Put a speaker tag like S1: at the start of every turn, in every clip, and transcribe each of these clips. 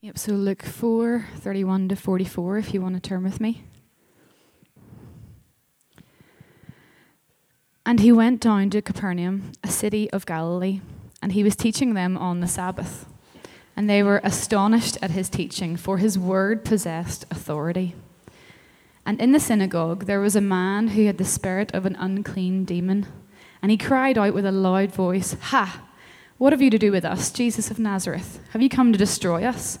S1: Yep, so Luke 4 31 to 44, if you want to turn with me. And he went down to Capernaum, a city of Galilee, and he was teaching them on the Sabbath. And they were astonished at his teaching, for his word possessed authority. And in the synagogue there was a man who had the spirit of an unclean demon, and he cried out with a loud voice, Ha! What have you to do with us, Jesus of Nazareth? Have you come to destroy us?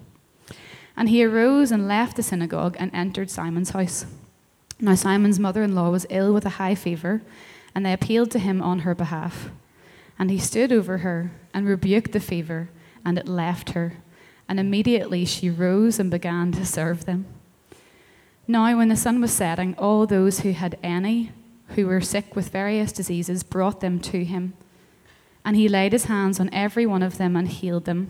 S1: And he arose and left the synagogue and entered Simon's house. Now, Simon's mother in law was ill with a high fever, and they appealed to him on her behalf. And he stood over her and rebuked the fever, and it left her. And immediately she rose and began to serve them. Now, when the sun was setting, all those who had any who were sick with various diseases brought them to him. And he laid his hands on every one of them and healed them.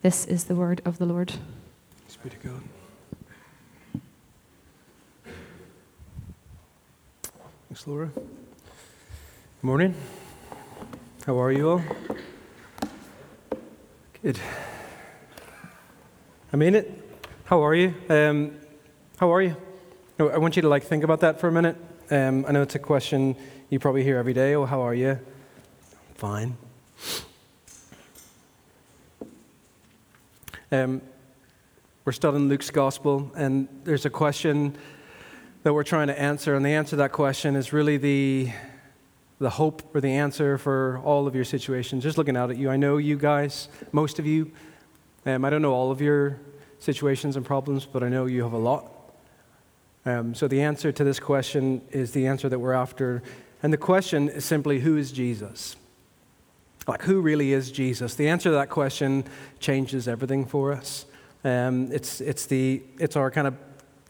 S1: This is the word of the Lord.
S2: Thanks be to God. Thanks, Laura. Good morning. How are you all? Good. I mean it. How are you? Um, how are you? I want you to like think about that for a minute. Um, I know it's a question you probably hear every day. Oh, how are you? Fine. Um, we're studying Luke's gospel, and there's a question that we're trying to answer, and the answer to that question is really the the hope or the answer for all of your situations. Just looking out at you, I know you guys, most of you. Um, I don't know all of your situations and problems, but I know you have a lot. Um, so the answer to this question is the answer that we're after, and the question is simply, who is Jesus? Like, who really is Jesus? The answer to that question changes everything for us. Um, it's, it's, the, it's our kind of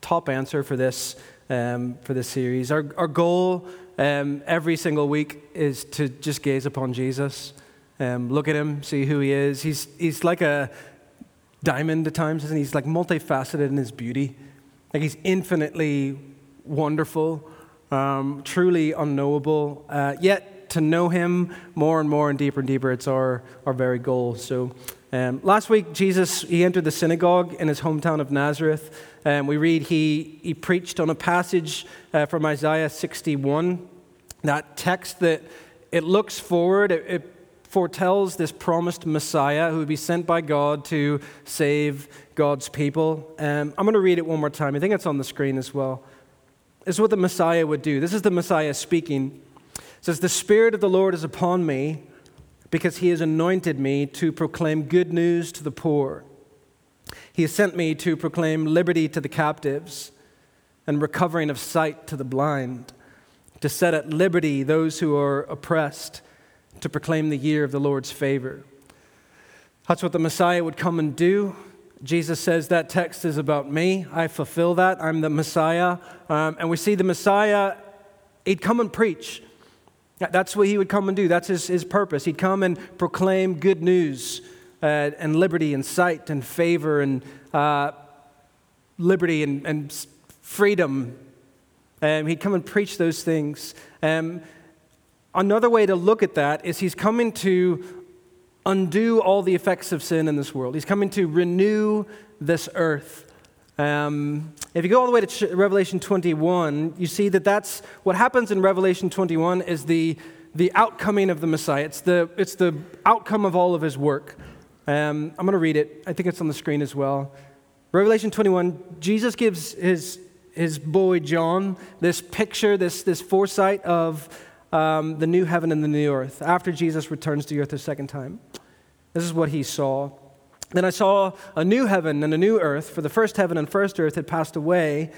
S2: top answer for this, um, for this series. Our, our goal um, every single week is to just gaze upon Jesus, um, look at him, see who he is. He's, he's like a diamond at times, isn't he? He's like multifaceted in his beauty. Like he's infinitely wonderful, um, truly unknowable, uh, yet to know Him more and more and deeper and deeper. It's our, our very goal. So, um, last week, Jesus he entered the synagogue in his hometown of Nazareth. And um, we read he, he preached on a passage uh, from Isaiah 61, that text that it looks forward, it, it foretells this promised Messiah who would be sent by God to save God's people. Um, I'm going to read it one more time. I think it's on the screen as well. This is what the Messiah would do. This is the Messiah speaking. Says, The Spirit of the Lord is upon me because he has anointed me to proclaim good news to the poor. He has sent me to proclaim liberty to the captives and recovering of sight to the blind, to set at liberty those who are oppressed, to proclaim the year of the Lord's favor. That's what the Messiah would come and do. Jesus says that text is about me. I fulfill that. I'm the Messiah. Um, and we see the Messiah, he'd come and preach. That's what he would come and do. That's his, his purpose. He'd come and proclaim good news uh, and liberty and sight and favor and uh, liberty and, and freedom. Um, he'd come and preach those things. Um, another way to look at that is he's coming to undo all the effects of sin in this world. He's coming to renew this earth. Um, if you go all the way to Revelation 21, you see that that's what happens in Revelation 21 is the, the outcoming of the Messiah. It's the, it's the outcome of all of his work. Um, I'm going to read it. I think it's on the screen as well. Revelation 21, Jesus gives his, his boy John this picture, this, this foresight of um, the new heaven and the new earth after Jesus returns to earth a second time. This is what he saw. Then I saw a new heaven and a new earth, for the first heaven and first earth had passed away.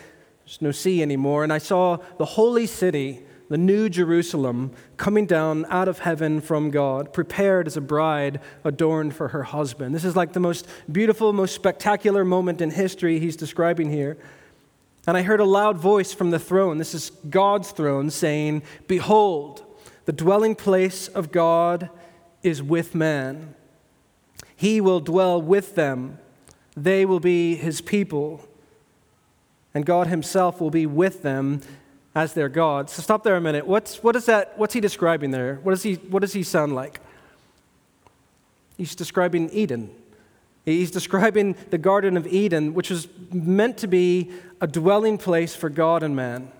S2: There's no sea anymore. And I saw the holy city the new Jerusalem, coming down out of heaven from God, prepared as a bride adorned for her husband. This is like the most beautiful, most spectacular moment in history he's describing here. And I heard a loud voice from the throne. This is God's throne saying, Behold, the dwelling place of God is with man. He will dwell with them, they will be his people, and God himself will be with them as their God. So stop there a minute. What's, what is that, what's he describing there? What, is he, what does he sound like? He's describing Eden. He's describing the Garden of Eden, which was meant to be a dwelling place for God and man,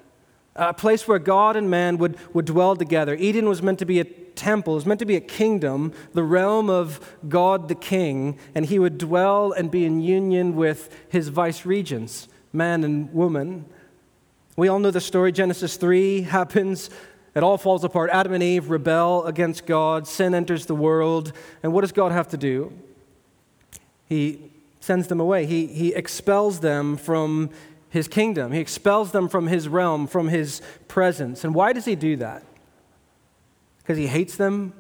S2: a place where God and man would, would dwell together. Eden was meant to be a temple, it was meant to be a kingdom, the realm of God the King, and he would dwell and be in union with his vice regents, man and woman. We all know the story. Genesis 3 happens. It all falls apart. Adam and Eve rebel against God. Sin enters the world. And what does God have to do? He sends them away. He, he expels them from his kingdom. He expels them from his realm, from his presence. And why does he do that? Because he hates them?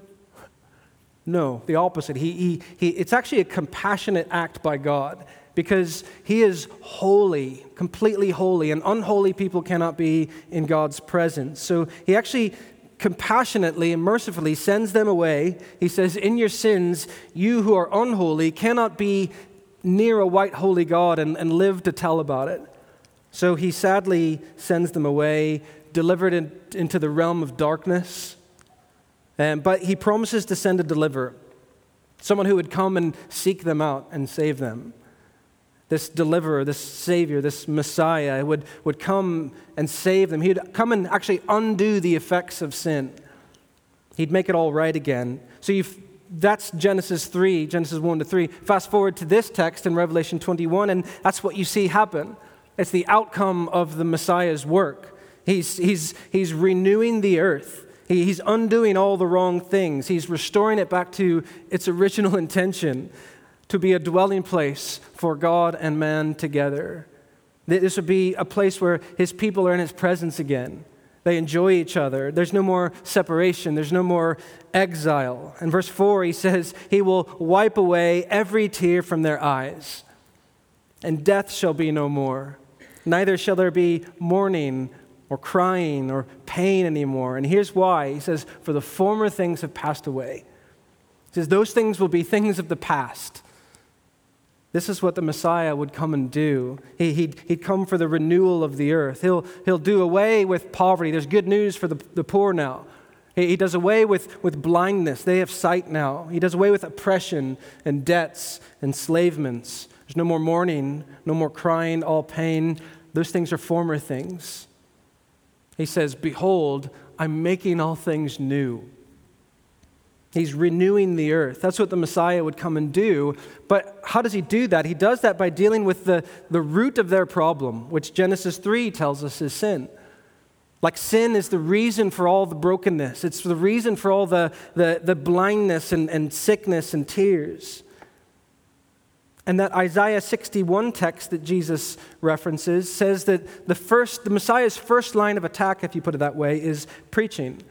S2: No, the opposite. He, he, he, it's actually a compassionate act by God because he is holy, completely holy, and unholy people cannot be in God's presence. So he actually compassionately and mercifully sends them away. He says, In your sins, you who are unholy cannot be near a white holy God and, and live to tell about it. So he sadly sends them away, delivered in, into the realm of darkness. Um, but he promises to send a deliverer, someone who would come and seek them out and save them this deliverer, this savior, this Messiah would, would come and save them. He'd come and actually undo the effects of sin. He'd make it all right again. So you've, that's Genesis 3, Genesis 1 to 3. Fast forward to this text in Revelation 21, and that's what you see happen. It's the outcome of the Messiah's work. He's, he's, he's renewing the earth. he's undoing all the wrong things. He's restoring it back to its original intention to be a dwelling place for God and man together. This would be a place where his people are in his presence again. They enjoy each other. There's no more separation. There's no more exile. In verse 4, he says, He will wipe away every tear from their eyes, and death shall be no more. Neither shall there be mourning or crying or pain anymore. And here's why He says, For the former things have passed away. He says, Those things will be things of the past. This is what the Messiah would come and do. He, he'd, he'd come for the renewal of the earth. He'll, he'll do away with poverty. There's good news for the, the poor now. He, he does away with, with blindness. They have sight now. He does away with oppression and debts, enslavements. There's no more mourning, no more crying, all pain. Those things are former things. He says, Behold, I'm making all things new. He's renewing the earth. That's what the Messiah would come and do. But how does he do that? He does that by dealing with the, the root of their problem, which Genesis 3 tells us is sin. Like sin is the reason for all the brokenness, it's the reason for all the, the, the blindness and, and sickness and tears. And that Isaiah 61 text that Jesus references says that the first, the Messiah's first line of attack, if you put it that way, is preaching.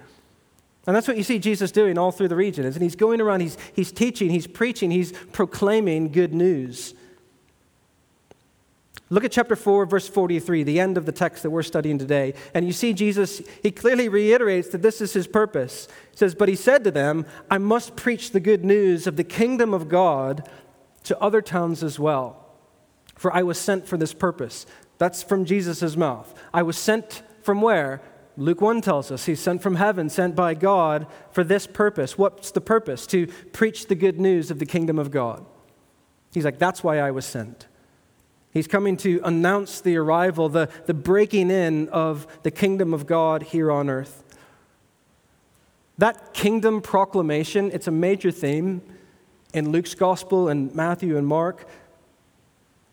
S2: And that's what you see Jesus doing all through the region. Is and he's going around, he's, he's teaching, he's preaching, he's proclaiming good news. Look at chapter 4, verse 43, the end of the text that we're studying today. And you see Jesus, he clearly reiterates that this is his purpose. He says, But he said to them, I must preach the good news of the kingdom of God to other towns as well. For I was sent for this purpose. That's from Jesus' mouth. I was sent from where? Luke 1 tells us he's sent from heaven, sent by God for this purpose. What's the purpose? To preach the good news of the kingdom of God. He's like, that's why I was sent. He's coming to announce the arrival, the, the breaking in of the kingdom of God here on earth. That kingdom proclamation, it's a major theme in Luke's gospel and Matthew and Mark.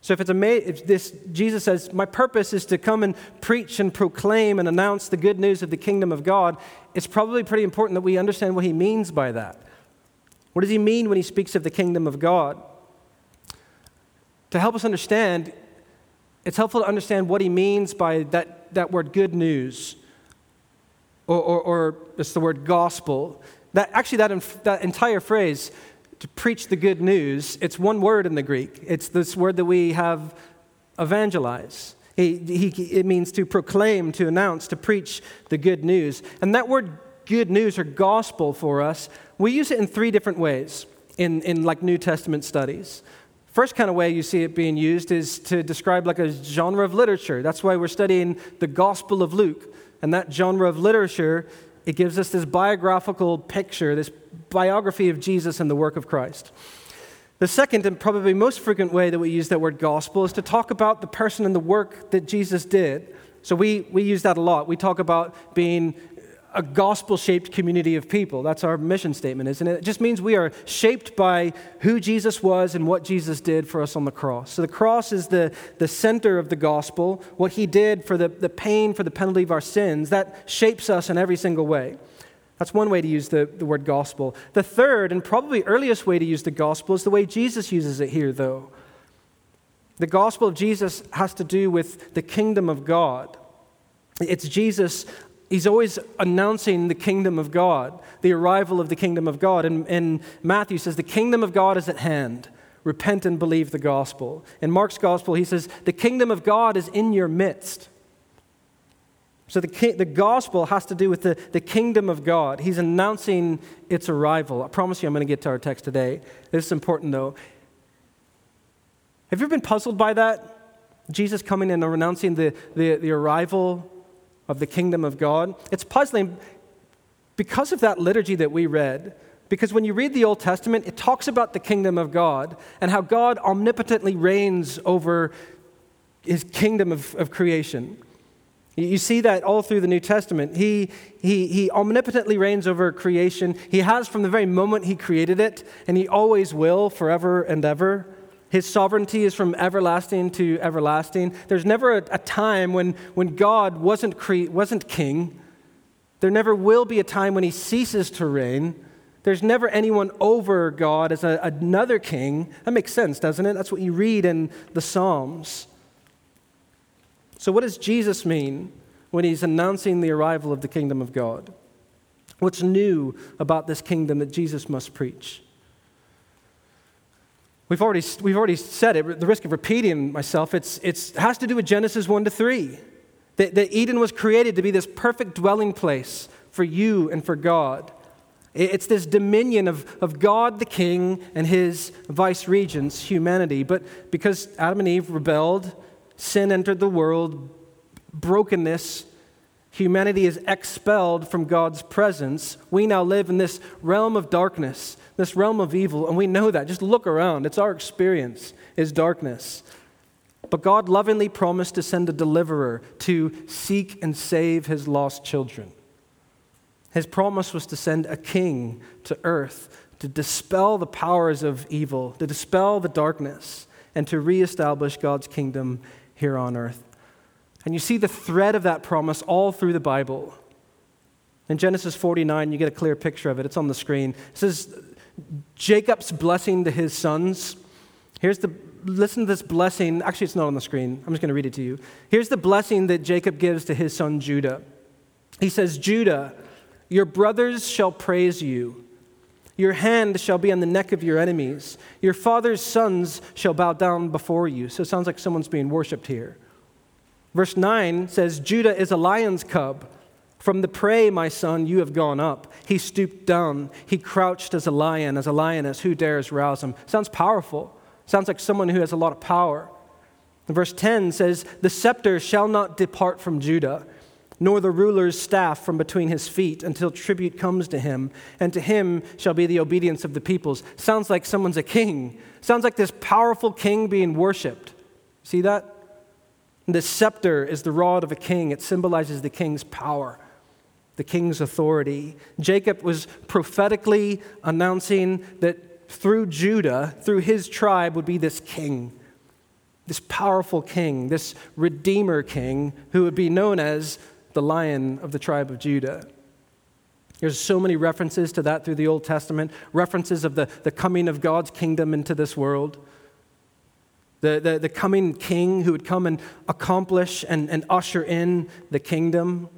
S2: So if it's ama- if this Jesus says, "My purpose is to come and preach and proclaim and announce the good news of the kingdom of God," it's probably pretty important that we understand what he means by that. What does he mean when he speaks of the kingdom of God? To help us understand, it's helpful to understand what he means by that, that word good news, or, or, or it's the word gospel. That, actually, that, that entire phrase, to preach the good news, it's one word in the Greek. It's this word that we have evangelize. He, he, it means to proclaim, to announce, to preach the good news. And that word good news or gospel for us, we use it in three different ways in, in like New Testament studies. First kind of way you see it being used is to describe like a genre of literature. That's why we're studying the Gospel of Luke. And that genre of literature, it gives us this biographical picture, this biography of Jesus and the work of Christ. The second and probably most frequent way that we use that word gospel is to talk about the person and the work that Jesus did. So we, we use that a lot. We talk about being a gospel shaped community of people. That's our mission statement, isn't it? It just means we are shaped by who Jesus was and what Jesus did for us on the cross. So the cross is the, the center of the gospel, what he did for the, the pain, for the penalty of our sins. That shapes us in every single way. That's one way to use the, the word gospel. The third and probably earliest way to use the gospel is the way Jesus uses it here, though. The gospel of Jesus has to do with the kingdom of God. It's Jesus he's always announcing the kingdom of God, the arrival of the kingdom of God. And, and Matthew says, The kingdom of God is at hand. Repent and believe the gospel. In Mark's gospel, he says, The kingdom of God is in your midst. So the, the gospel has to do with the, the kingdom of God. He's announcing its arrival. I promise you, I'm going to get to our text today. This is important, though. Have you ever been puzzled by that? Jesus coming and announcing the, the, the arrival of the kingdom of God. It's puzzling because of that liturgy that we read. Because when you read the Old Testament, it talks about the kingdom of God and how God omnipotently reigns over his kingdom of, of creation. You see that all through the New Testament. He, he, he omnipotently reigns over creation. He has from the very moment he created it, and he always will forever and ever. His sovereignty is from everlasting to everlasting. There's never a, a time when, when God wasn't, cre- wasn't king. There never will be a time when he ceases to reign. There's never anyone over God as a, another king. That makes sense, doesn't it? That's what you read in the Psalms. So, what does Jesus mean when he's announcing the arrival of the kingdom of God? What's new about this kingdom that Jesus must preach? We've already, we've already said it, the risk of repeating myself, it's, it's, it has to do with Genesis 1 to 3. That, that Eden was created to be this perfect dwelling place for you and for God. It's this dominion of, of God the King and his vice regents, humanity. But because Adam and Eve rebelled, sin entered the world, brokenness, humanity is expelled from God's presence. We now live in this realm of darkness this realm of evil, and we know that. Just look around. It's our experience, is darkness. But God lovingly promised to send a deliverer to seek and save his lost children. His promise was to send a king to earth to dispel the powers of evil, to dispel the darkness, and to reestablish God's kingdom here on earth. And you see the thread of that promise all through the Bible. In Genesis 49, you get a clear picture of it. It's on the screen. It says, Jacob's blessing to his sons. Here's the listen to this blessing. Actually, it's not on the screen. I'm just going to read it to you. Here's the blessing that Jacob gives to his son Judah. He says, Judah, your brothers shall praise you. Your hand shall be on the neck of your enemies. Your father's sons shall bow down before you. So it sounds like someone's being worshiped here. Verse 9 says, Judah is a lion's cub. From the prey, my son, you have gone up. He stooped down. He crouched as a lion, as a lioness. Who dares rouse him? Sounds powerful. Sounds like someone who has a lot of power. verse 10 says, The scepter shall not depart from Judah, nor the ruler's staff from between his feet until tribute comes to him, and to him shall be the obedience of the peoples. Sounds like someone's a king. Sounds like this powerful king being worshiped. See that? The scepter is the rod of a king, it symbolizes the king's power the king's authority. Jacob was prophetically announcing that through Judah, through his tribe, would be this king. this powerful king, this redeemer king who would be known as the lion of the tribe of Judah. There's so many references to that through the Old Testament, references of the, the coming of God's kingdom into this world. The, the, the coming king who would come and accomplish and, and usher in the kingdom.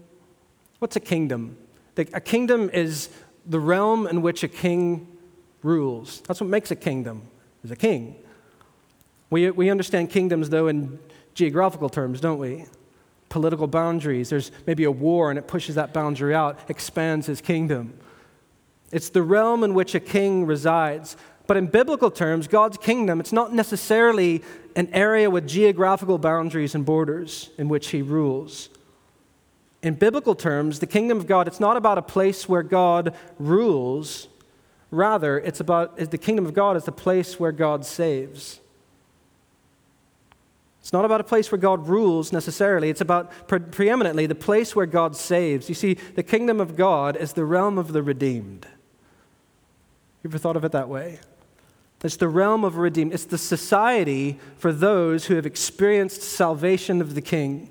S2: What's a kingdom? The, a kingdom is the realm in which a king rules. That's what makes a kingdom, is a king. We, we understand kingdoms, though, in geographical terms, don't we? Political boundaries. There's maybe a war and it pushes that boundary out, expands his kingdom. It's the realm in which a king resides. But in biblical terms, God's kingdom, it's not necessarily an area with geographical boundaries and borders in which he rules. In biblical terms, the kingdom of God, it's not about a place where God rules. Rather, it's about the kingdom of God is the place where God saves. It's not about a place where God rules necessarily. It's about pre- preeminently the place where God saves. You see, the kingdom of God is the realm of the redeemed. You ever thought of it that way? It's the realm of redeemed. It's the society for those who have experienced salvation of the King.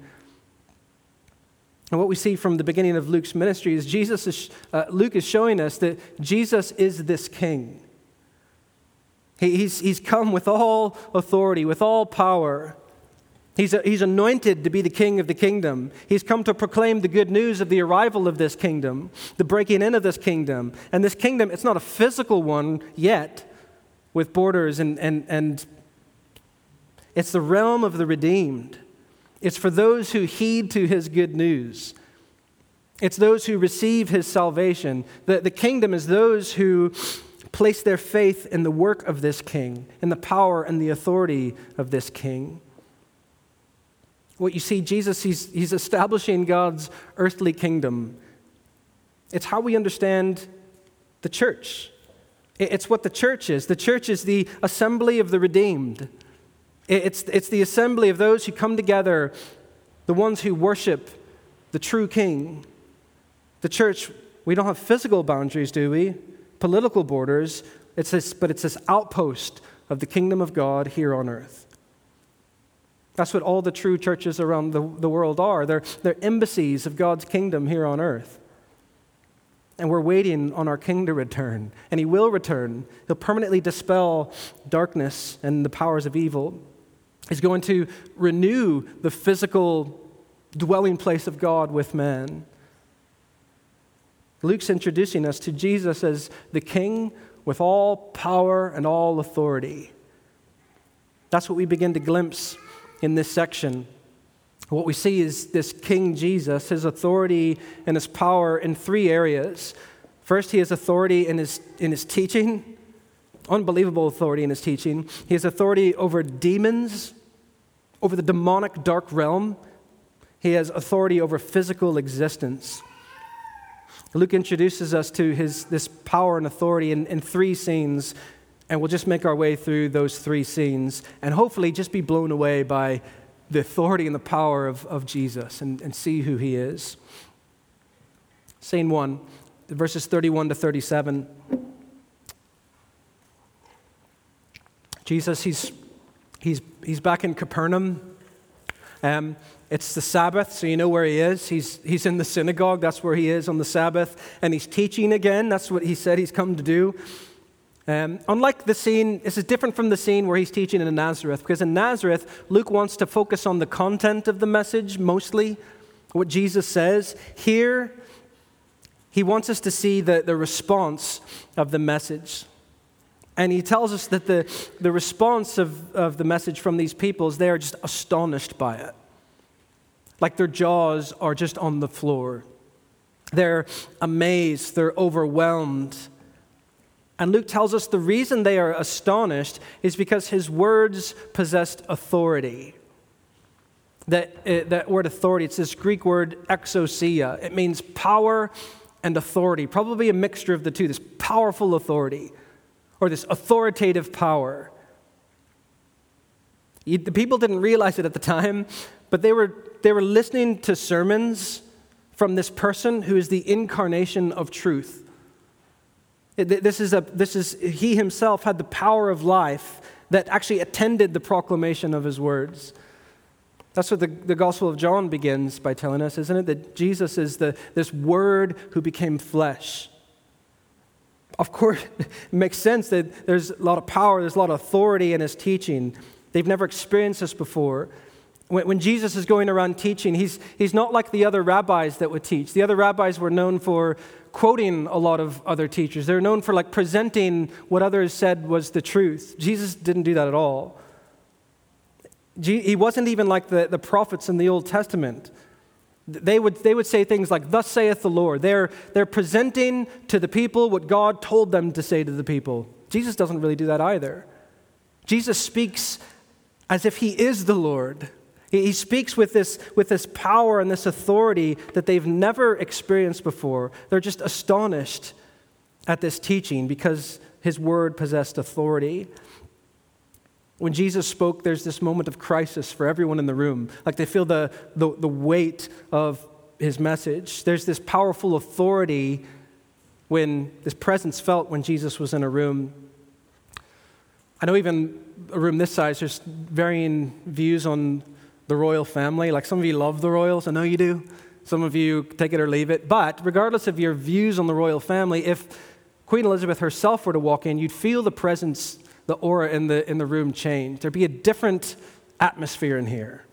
S2: And what we see from the beginning of Luke's ministry is Jesus is, uh, Luke is showing us that Jesus is this King. He, he's, he's come with all authority, with all power. He's, a, he's anointed to be the king of the kingdom. He's come to proclaim the good news of the arrival of this kingdom, the breaking in of this kingdom. And this kingdom, it's not a physical one yet with borders, and, and, and it's the realm of the redeemed. It's for those who heed to his good news. It's those who receive his salvation. The, the kingdom is those who place their faith in the work of this king, in the power and the authority of this king. What you see, Jesus, he's, he's establishing God's earthly kingdom. It's how we understand the church. It's what the church is. The church is the assembly of the redeemed. It's, it's the assembly of those who come together, the ones who worship the true king. The church, we don't have physical boundaries, do we? Political borders. It's this, but it's this outpost of the kingdom of God here on earth. That's what all the true churches around the, the world are. They're, they're embassies of God's kingdom here on earth. And we're waiting on our king to return. And he will return. He'll permanently dispel darkness and the powers of evil. He's going to renew the physical dwelling place of God with man. Luke's introducing us to Jesus as the king with all power and all authority. That's what we begin to glimpse in this section. What we see is this King Jesus, his authority and his power in three areas. First, he has authority in his, in his teaching, unbelievable authority in his teaching. He has authority over demons, over the demonic dark realm. He has authority over physical existence. Luke introduces us to his, this power and authority in, in three scenes and we'll just make our way through those three scenes and hopefully just be blown away by the authority and the power of, of Jesus and, and see who he is. Scene one, verses 31 to 37. Jesus, he's, he's, he's back in Capernaum. Um, it's the Sabbath, so you know where he is. He's, he's in the synagogue, that's where he is on the Sabbath. And he's teaching again, that's what he said he's come to do. Um, unlike the scene, this is different from the scene where he's teaching in Nazareth, because in Nazareth, Luke wants to focus on the content of the message mostly, what Jesus says. Here, he wants us to see the, the response of the message. And he tells us that the, the response of, of the message from these people is they are just astonished by it. Like their jaws are just on the floor. They're amazed, they're overwhelmed and Luke tells us the reason they are astonished is because his words possessed authority. That, uh, that word authority, it's this Greek word exousia. It means power and authority, probably a mixture of the two, this powerful authority or this authoritative power. the people didn't realize it at the time, but they were, they were listening to sermons from this person who is the incarnation of truth. This is, a, this is, he himself had the power of life that actually attended the proclamation of his words. That's what the, the Gospel of John begins by telling us, isn't it? That Jesus is the, this Word who became flesh. Of course, it makes sense that there's a lot of power, there's a lot of authority in his teaching. They've never experienced this before. When, when Jesus is going around teaching, he's, he's not like the other rabbis that would teach. The other rabbis were known for quoting a lot of other teachers. They're known for like presenting what others said was the truth. Jesus didn't do that at all. He wasn't even like the, the prophets in the Old Testament. They would, they would say things like, Thus saith the Lord. They're, they're presenting to the people what God told them to say to the people. Jesus doesn't really do that either. Jesus speaks as if he is the Lord. He speaks with this, with this power and this authority that they've never experienced before. They're just astonished at this teaching because his word possessed authority. When Jesus spoke, there's this moment of crisis for everyone in the room. Like they feel the, the, the weight of his message. There's this powerful authority when this presence felt when Jesus was in a room. I know even a room this size, there's varying views on the royal family. Like some of you love the royals, I know you do. Some of you take it or leave it. But regardless of your views on the royal family, if Queen Elizabeth herself were to walk in, you'd feel the presence, the aura in the, in the room change. There'd be a different atmosphere in here,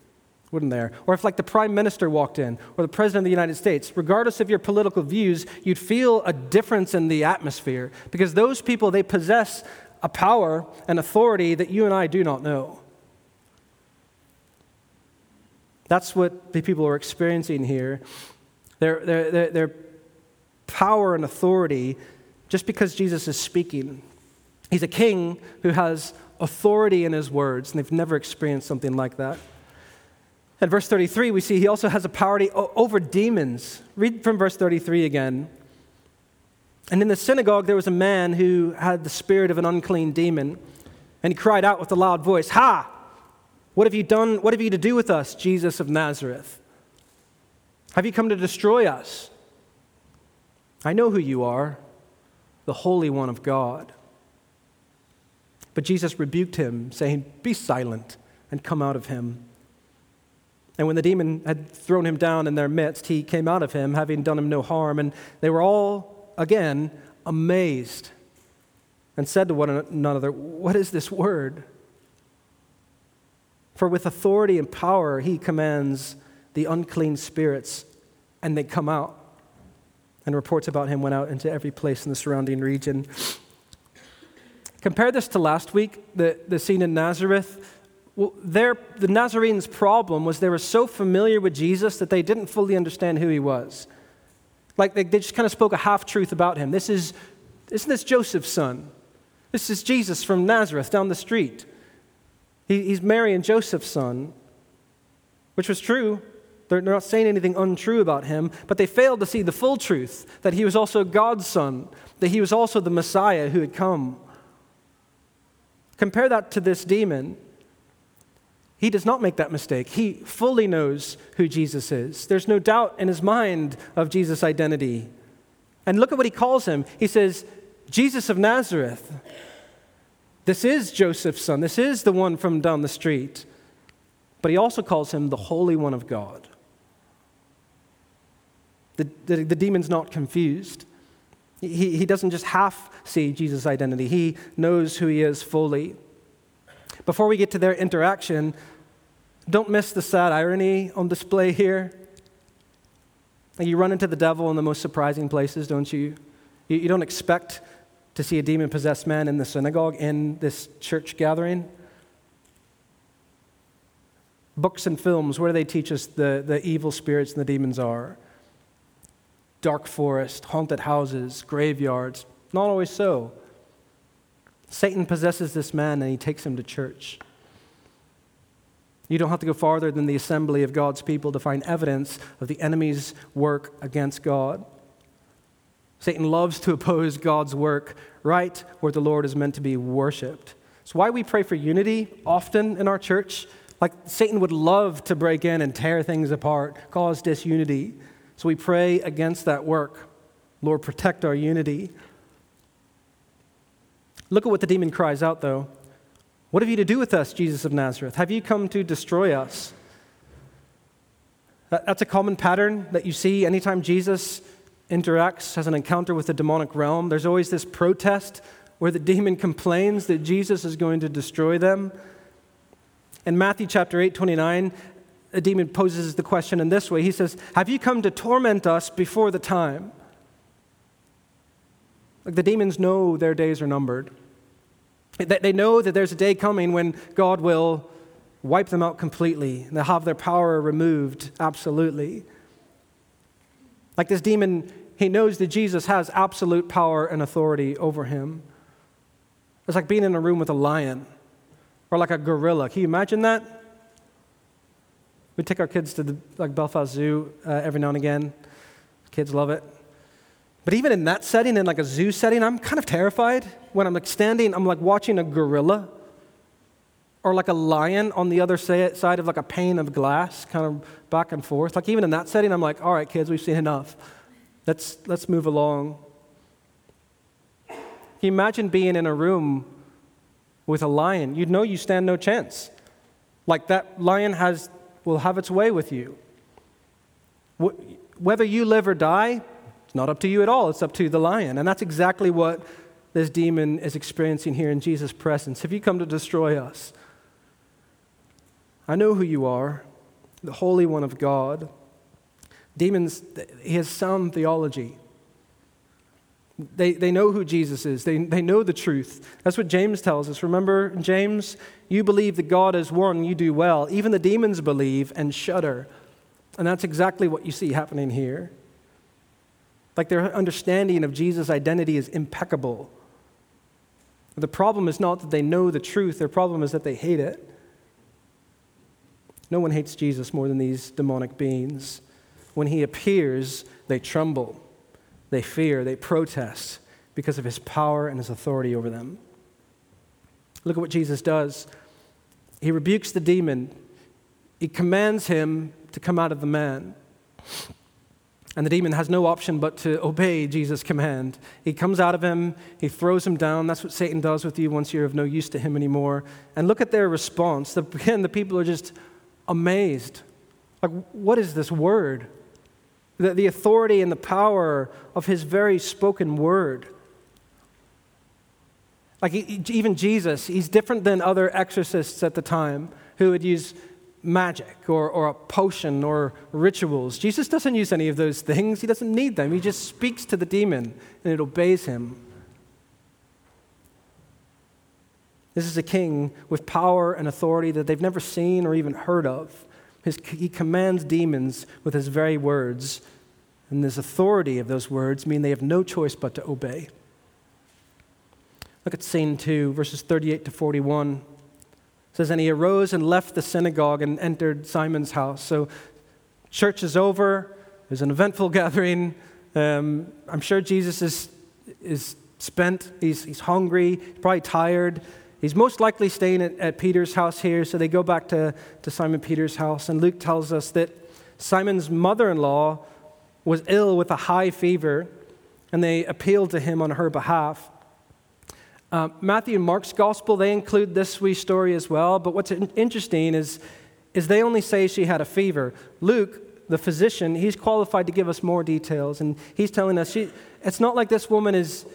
S2: wouldn't there? Or if, like, the prime minister walked in, or the president of the United States, regardless of your political views, you'd feel a difference in the atmosphere because those people, they possess a power and authority that you and I do not know. That's what the people are experiencing here. Their, their, their, power and authority just because Jesus is speaking. He's a king who has authority in his words, and they've never experienced something like that. At verse 33, we see he also has a power over demons. Read from verse 33 again. And in the synagogue, there was a man who had the spirit of an unclean demon, and he cried out with a loud voice, Ha! What have you done? What have you to do with us, Jesus of Nazareth? Have you come to destroy us? I know who you are, the Holy One of God. But Jesus rebuked him, saying, Be silent and come out of him. And when the demon had thrown him down in their midst, he came out of him, having done him no harm. And they were all, again, amazed and said to one another, What is this word? For with authority and power he commands the unclean spirits, and they come out. And reports about him went out into every place in the surrounding region. Compare this to last week, the, the scene in Nazareth. Well, their, the Nazarenes' problem was they were so familiar with Jesus that they didn't fully understand who he was. Like they, they just kind of spoke a half truth about him. This is, isn't this Joseph's son? This is Jesus from Nazareth down the street. He, he's Mary and Joseph's son, which was true. They're not saying anything untrue about him, but they failed to see the full truth that he was also God's son, that he was also the Messiah who had come. Compare that to this demon. He does not make that mistake. He fully knows who Jesus is. There's no doubt in his mind of Jesus' identity. And look at what he calls him. He says, Jesus of Nazareth. This is Joseph's son. This is the one from down the street. But he also calls him the Holy One of God. The, the, the demon's not confused. He, he doesn't just half see Jesus' identity, he knows who he is fully. Before we get to their interaction, don't miss the sad irony on display here. You run into the devil in the most surprising places, don't you? You, you don't expect to see a demon possessed man in the synagogue in this church gathering? Books and films, where do they teach us the, the evil spirits and the demons are? Dark forest, haunted houses, graveyards. Not always so. Satan possesses this man and he takes him to church. You don't have to go farther than the assembly of God's people to find evidence of the enemy's work against God. Satan loves to oppose God's work right where the Lord is meant to be worshiped. It's why we pray for unity often in our church. Like Satan would love to break in and tear things apart, cause disunity. So we pray against that work. Lord, protect our unity. Look at what the demon cries out, though. What have you to do with us, Jesus of Nazareth? Have you come to destroy us? That's a common pattern that you see anytime Jesus interacts, has an encounter with the demonic realm. There's always this protest where the demon complains that Jesus is going to destroy them. In Matthew chapter 8, 29, a demon poses the question in this way He says, Have you come to torment us before the time? Like the demons know their days are numbered. They know that there's a day coming when God will wipe them out completely. They'll have their power removed absolutely. Like this demon, he knows that Jesus has absolute power and authority over him. It's like being in a room with a lion or like a gorilla. Can you imagine that? We take our kids to the like Belfast Zoo uh, every now and again. Kids love it. But even in that setting, in like a zoo setting, I'm kind of terrified when I'm like standing, I'm like watching a gorilla or like a lion on the other side of like a pane of glass, kind of back and forth. Like even in that setting, I'm like, all right, kids, we've seen enough. Let's, let's move along. Can you imagine being in a room with a lion? You'd know you stand no chance. Like that lion has, will have its way with you. Whether you live or die, it's not up to you at all. It's up to the lion. And that's exactly what this demon is experiencing here in Jesus' presence. Have you come to destroy us? I know who you are, the Holy One of God. Demons, he has sound theology. They, they know who Jesus is. They, they know the truth. That's what James tells us. Remember, James, you believe that God is one, you do well. Even the demons believe and shudder. And that's exactly what you see happening here. Like their understanding of Jesus' identity is impeccable. The problem is not that they know the truth, their problem is that they hate it. No one hates Jesus more than these demonic beings. When he appears, they tremble, they fear, they protest because of his power and his authority over them. Look at what Jesus does. He rebukes the demon, he commands him to come out of the man. And the demon has no option but to obey Jesus' command. He comes out of him, he throws him down. That's what Satan does with you once you're of no use to him anymore. And look at their response. Again, the people are just amazed. Like, what is this word? The, the authority and the power of his very spoken word. Like, even Jesus, he's different than other exorcists at the time who would use magic or, or a potion or rituals. Jesus doesn't use any of those things, he doesn't need them. He just speaks to the demon and it obeys him. This is a king with power and authority that they've never seen or even heard of. His, he commands demons with his very words, and this authority of those words mean they have no choice but to obey. Look at scene 2, verses 38 to 41 says, And he arose and left the synagogue and entered Simon's house. So, church is over. There's an eventful gathering. Um, I'm sure Jesus is, is spent. He's, he's hungry, probably tired. He's most likely staying at, at Peter's house here. So, they go back to, to Simon Peter's house. And Luke tells us that Simon's mother in law was ill with a high fever, and they appealed to him on her behalf. Uh, Matthew and Mark's gospel, they include this wee story as well, but what's interesting is, is they only say she had a fever. Luke, the physician, he's qualified to give us more details, and he's telling us she, it's not like this woman is,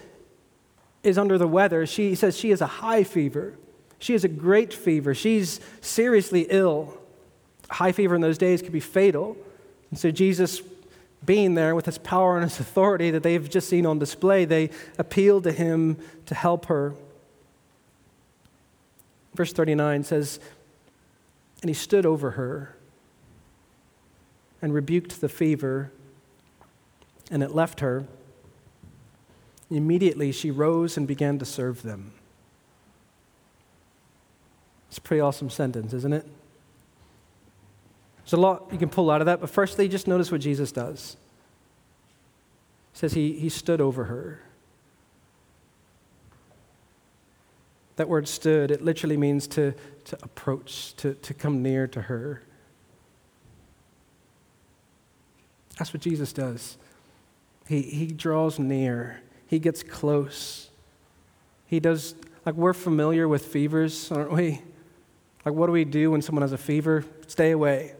S2: is under the weather. She says she has a high fever. She has a great fever. She's seriously ill. High fever in those days could be fatal. And so Jesus being there with his power and his authority that they've just seen on display, they appealed to him to help her. Verse 39 says, And he stood over her and rebuked the fever, and it left her. Immediately she rose and began to serve them. It's a pretty awesome sentence, isn't it? There's a lot you can pull out of that, but firstly, just notice what Jesus does. He says he, he stood over her. That word stood, it literally means to, to approach, to, to come near to her. That's what Jesus does. He, he draws near, he gets close. He does like we're familiar with fevers, aren't we? Like, what do we do when someone has a fever? Stay away.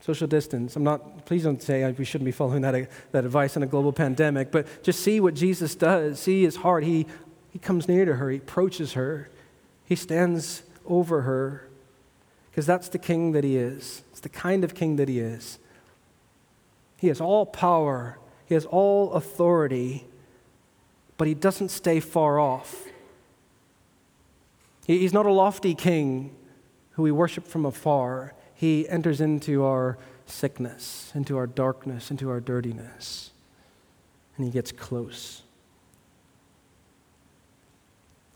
S2: Social distance. I'm not, please don't say we shouldn't be following that, that advice in a global pandemic, but just see what Jesus does. See his heart. He, he comes near to her, he approaches her, he stands over her, because that's the king that he is. It's the kind of king that he is. He has all power, he has all authority, but he doesn't stay far off. He's not a lofty king who we worship from afar. He enters into our sickness, into our darkness, into our dirtiness, and he gets close.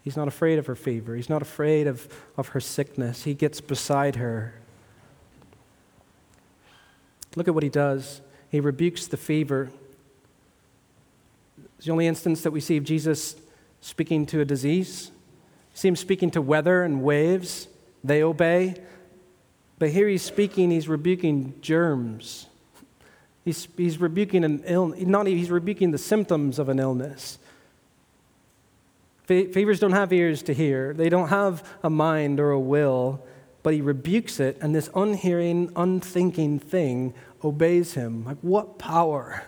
S2: He's not afraid of her fever. He's not afraid of, of her sickness. He gets beside her. Look at what he does. He rebukes the fever. It's the only instance that we see of Jesus speaking to a disease. You see him speaking to weather and waves. They obey. But here he's speaking, he's rebuking germs. He's, he's rebuking an illness, not even, he's rebuking the symptoms of an illness. Fevers don't have ears to hear, they don't have a mind or a will, but he rebukes it, and this unhearing, unthinking thing obeys him. Like, what power?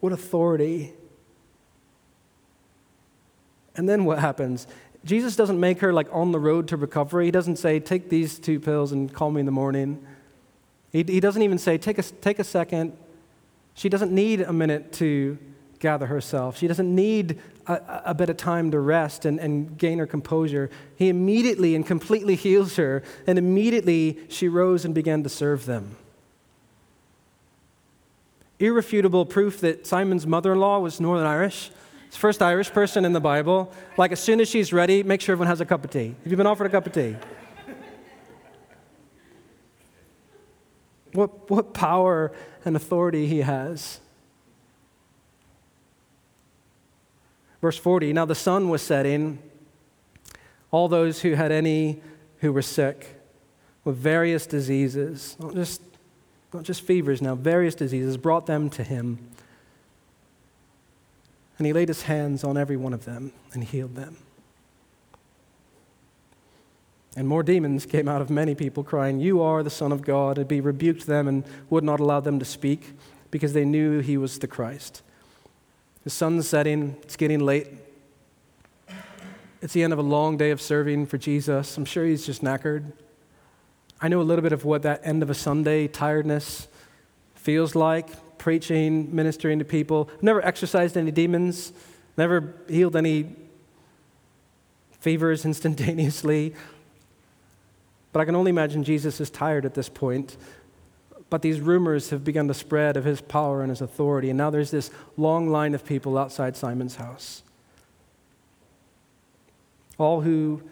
S2: What authority? And then what happens? Jesus doesn't make her like on the road to recovery. He doesn't say, take these two pills and call me in the morning. He, he doesn't even say, take a, take a second. She doesn't need a minute to gather herself. She doesn't need a, a, bit of time to rest and, and gain her composure. He immediately and completely heals her, and immediately she rose and began to serve them. Irrefutable proof that Simon's mother in law was Northern Irish. It's first Irish person in the Bible. Like, as soon as she's ready, make sure everyone has a cup of tea. Have you been offered a cup of tea? what, what power and authority he has. Verse 40 Now the sun was setting. All those who had any who were sick with various diseases, not just, not just fevers now, various diseases, brought them to him. And he laid his hands on every one of them and healed them. And more demons came out of many people, crying, You are the Son of God. And he rebuked them and would not allow them to speak because they knew he was the Christ. The sun's setting, it's getting late. It's the end of a long day of serving for Jesus. I'm sure he's just knackered. I know a little bit of what that end of a Sunday tiredness feels like preaching, ministering to people. Never exorcised any demons, never healed any fevers instantaneously. But I can only imagine Jesus is tired at this point but these rumors have begun to spread of his power and his authority, and now there's this long line of people outside Simon's house. All who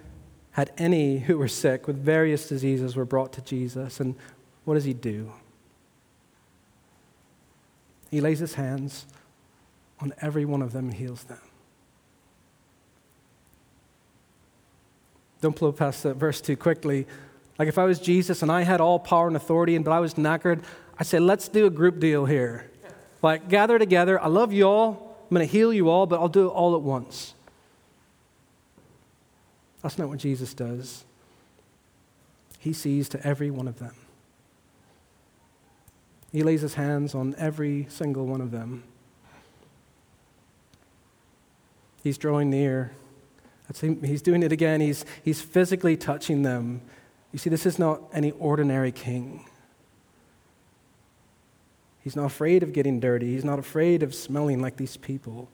S2: had any who were sick with various diseases were brought to Jesus. And what does he do? He lays his hands on every one of them and heals them. Don't blow past that verse too quickly. Like if I was Jesus and I had all power and authority, and but I was knackered, I'd say, let's do a group deal here. Like gather together. I love you all. I'm going to heal you all, but I'll do it all at once. That's not what Jesus does. He sees to every one of them. He lays his hands on every single one of them. He's drawing near. He's doing it again. He's, he's physically touching them. You see, this is not any ordinary king. He's not afraid of getting dirty, he's not afraid of smelling like these people.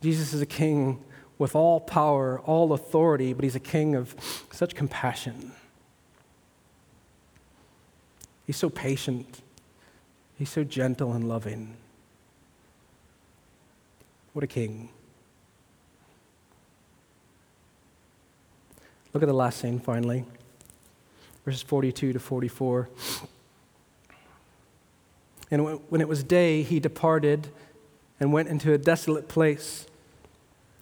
S2: Jesus is a king with all power, all authority, but he's a king of such compassion. He's so patient. He's so gentle and loving. What a king. Look at the last scene finally, verses 42 to 44. And when it was day, he departed and went into a desolate place.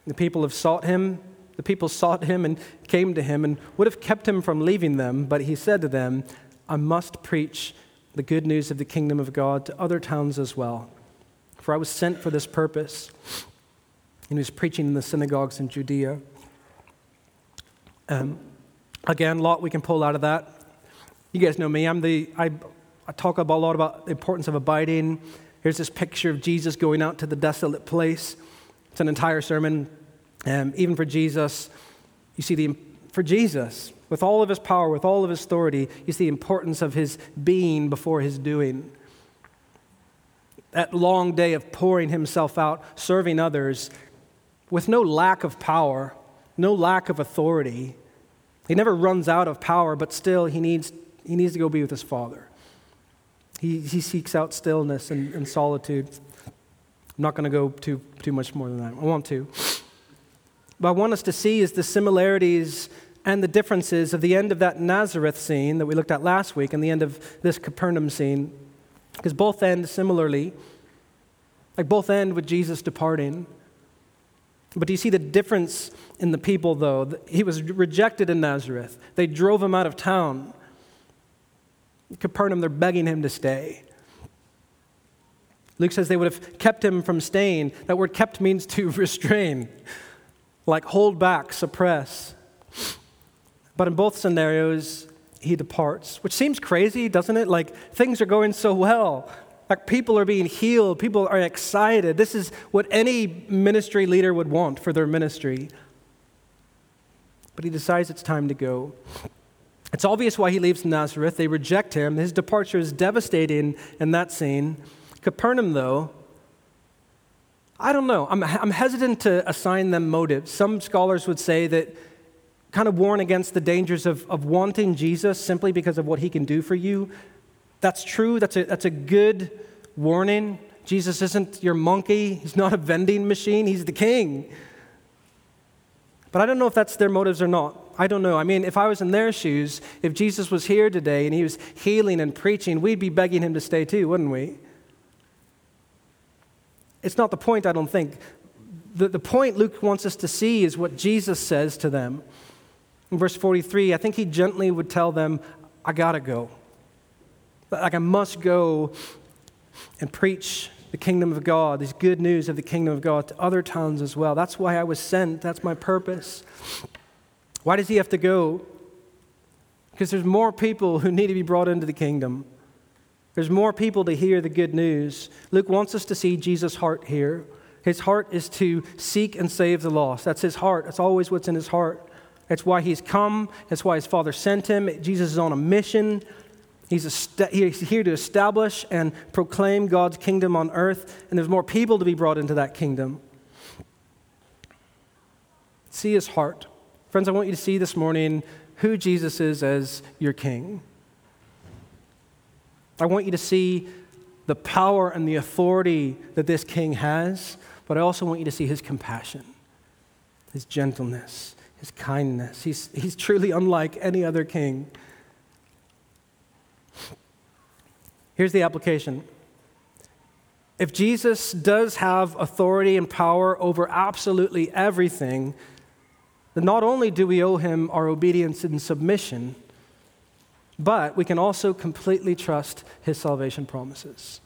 S2: The people have sought him. The people sought him and came to him and would have kept him from leaving them, but he said to them, I must preach the good news of the kingdom of God to other towns as well, for I was sent for this purpose. And he was preaching in the synagogues in Judea. Um, again, a lot we can pull out of that. You guys know me. I'm the I, I talk about, a lot about the importance of abiding. Here's this picture of Jesus going out to the desolate place. It's an entire sermon. Um, even for Jesus, you see the for Jesus, with all of his power, with all of his authority, you see the importance of his being before his doing. That long day of pouring himself out, serving others, with no lack of power, no lack of authority. He never runs out of power, but still he needs, he needs to go be with his Father. He, he seeks out stillness and, and solitude. I'm not going to go too, too much more than that. I want to. What I want us to see is the similarities and the differences of the end of that Nazareth scene that we looked at last week and the end of this Capernaum scene. Because both end similarly. Like both end with Jesus departing. But do you see the difference in the people, though? He was rejected in Nazareth, they drove him out of town. Capernaum, they're begging him to stay. Luke says they would have kept him from staying. That word kept means to restrain, like hold back, suppress. But in both scenarios, he departs, which seems crazy, doesn't it? Like things are going so well. Like people are being healed, people are excited. This is what any ministry leader would want for their ministry. But he decides it's time to go. It's obvious why he leaves Nazareth. They reject him. His departure is devastating in that scene. Capernaum, though, I don't know. I'm, I'm hesitant to assign them motives. Some scholars would say that kind of warn against the dangers of, of wanting Jesus simply because of what he can do for you. That's true. That's a, that's a good warning. Jesus isn't your monkey, he's not a vending machine, he's the king. But I don't know if that's their motives or not. I don't know. I mean, if I was in their shoes, if Jesus was here today and he was healing and preaching, we'd be begging him to stay too, wouldn't we? It's not the point, I don't think. The, the point Luke wants us to see is what Jesus says to them. In verse 43, I think he gently would tell them, I gotta go. Like, I must go and preach the kingdom of God, these good news of the kingdom of God to other towns as well. That's why I was sent. That's my purpose. Why does he have to go? Because there's more people who need to be brought into the kingdom. There's more people to hear the good news. Luke wants us to see Jesus' heart here. His heart is to seek and save the lost. That's his heart. That's always what's in his heart. That's why he's come. That's why his father sent him. Jesus is on a mission. He's, he's here to establish and proclaim God's kingdom on earth, and there's more people to be brought into that kingdom. See his heart. Friends, I want you to see this morning who Jesus is as your king. I want you to see the power and the authority that this king has, but I also want you to see his compassion, his gentleness, his kindness. He's, he's truly unlike any other king. Here's the application. If Jesus does have authority and power over absolutely everything, then not only do we owe him our obedience and submission, but we can also completely trust his salvation promises.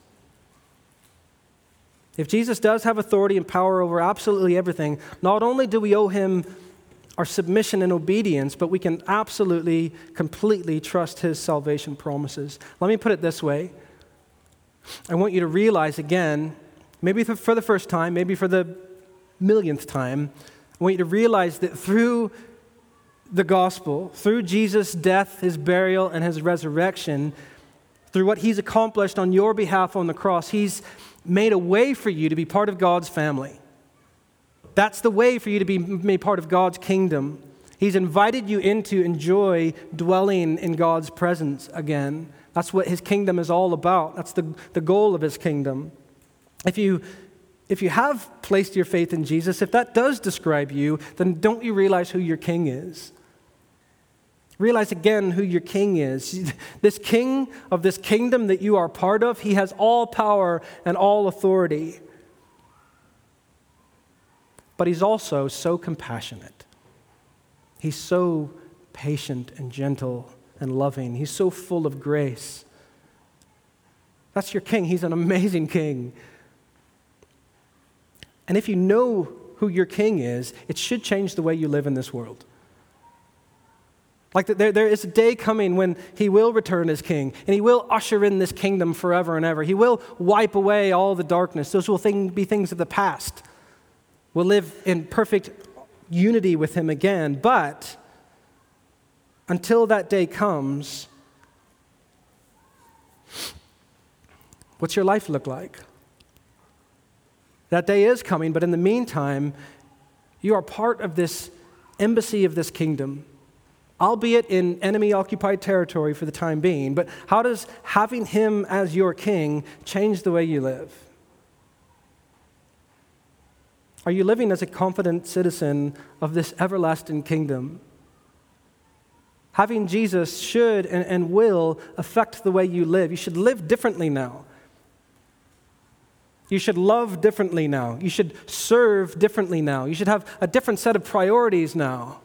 S2: If Jesus does have authority and power over absolutely everything, not only do we owe him our submission and obedience, but we can absolutely, completely trust His salvation promises. Let me put it this way I want you to realize again, maybe for the first time, maybe for the millionth time, I want you to realize that through the gospel, through Jesus' death, his burial, and his resurrection, through what he's accomplished on your behalf on the cross, he's made a way for you to be part of God's family. That's the way for you to be made part of God's kingdom. He's invited you in to enjoy dwelling in God's presence again. That's what his kingdom is all about. That's the, the goal of his kingdom. If you, if you have placed your faith in Jesus, if that does describe you, then don't you realize who your king is? Realize again who your king is. This king of this kingdom that you are part of, he has all power and all authority but he's also so compassionate. He's so patient and gentle and loving. He's so full of grace. That's your king. He's an amazing king. And if you know who your king is, it should change the way you live in this world. Like there, there is a day coming when he will return as king, and he will usher in this kingdom forever and ever. He will wipe away all the darkness. Those will be things of the past. We'll live in perfect unity with him again. But until that day comes, what's your life look like? That day is coming, but in the meantime, you are part of this embassy of this kingdom albeit in enemy occupied territory for the time being. But how does having him as your king change the way you live? Are you living as a confident citizen of this everlasting kingdom? Having Jesus should and, and will affect the way you live. You should live differently now. You should love differently now. You should serve differently now. You should have a different set of priorities now.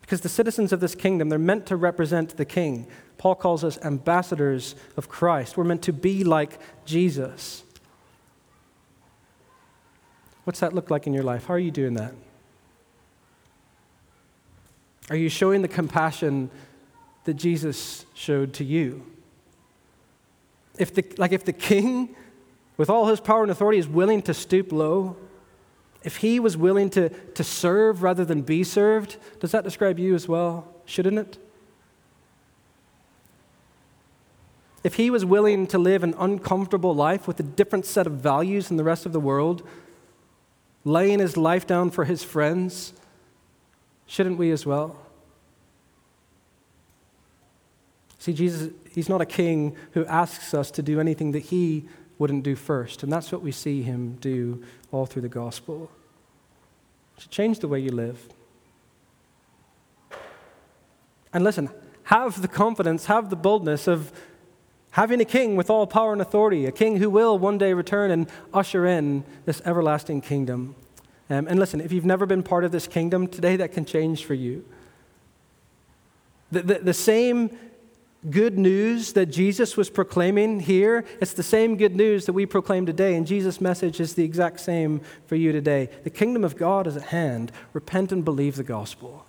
S2: Because the citizens of this kingdom, they're meant to represent the king. Paul calls us ambassadors of Christ. We're meant to be like Jesus. What's that look like in your life? How are you doing that? Are you showing the compassion that Jesus showed to you? If the, like if the king, with all his power and authority, is willing to stoop low, if he was willing to, to serve rather than be served, does that describe you as well? Shouldn't it? If he was willing to live an uncomfortable life with a different set of values than the rest of the world, laying his life down for his friends, shouldn't we as well? See, Jesus, he's not a king who asks us to do anything that he wouldn't do first. And that's what we see him do all through the gospel. To change the way you live. And listen, have the confidence, have the boldness of having a king with all power and authority, a king who will one day return and usher in this everlasting kingdom. Um, and listen, if you've never been part of this kingdom, today that can change for you. The, the, the same good news that Jesus was proclaiming here, it's the same good news that we proclaim today, and Jesus' message is the exact same for you today. The kingdom of God is at hand. Repent and believe the gospel.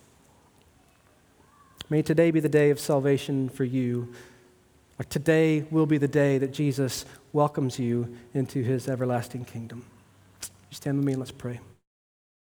S2: May today be the day of salvation for you. Like today will be the day that Jesus welcomes you into his everlasting kingdom. You stand with me and let's pray.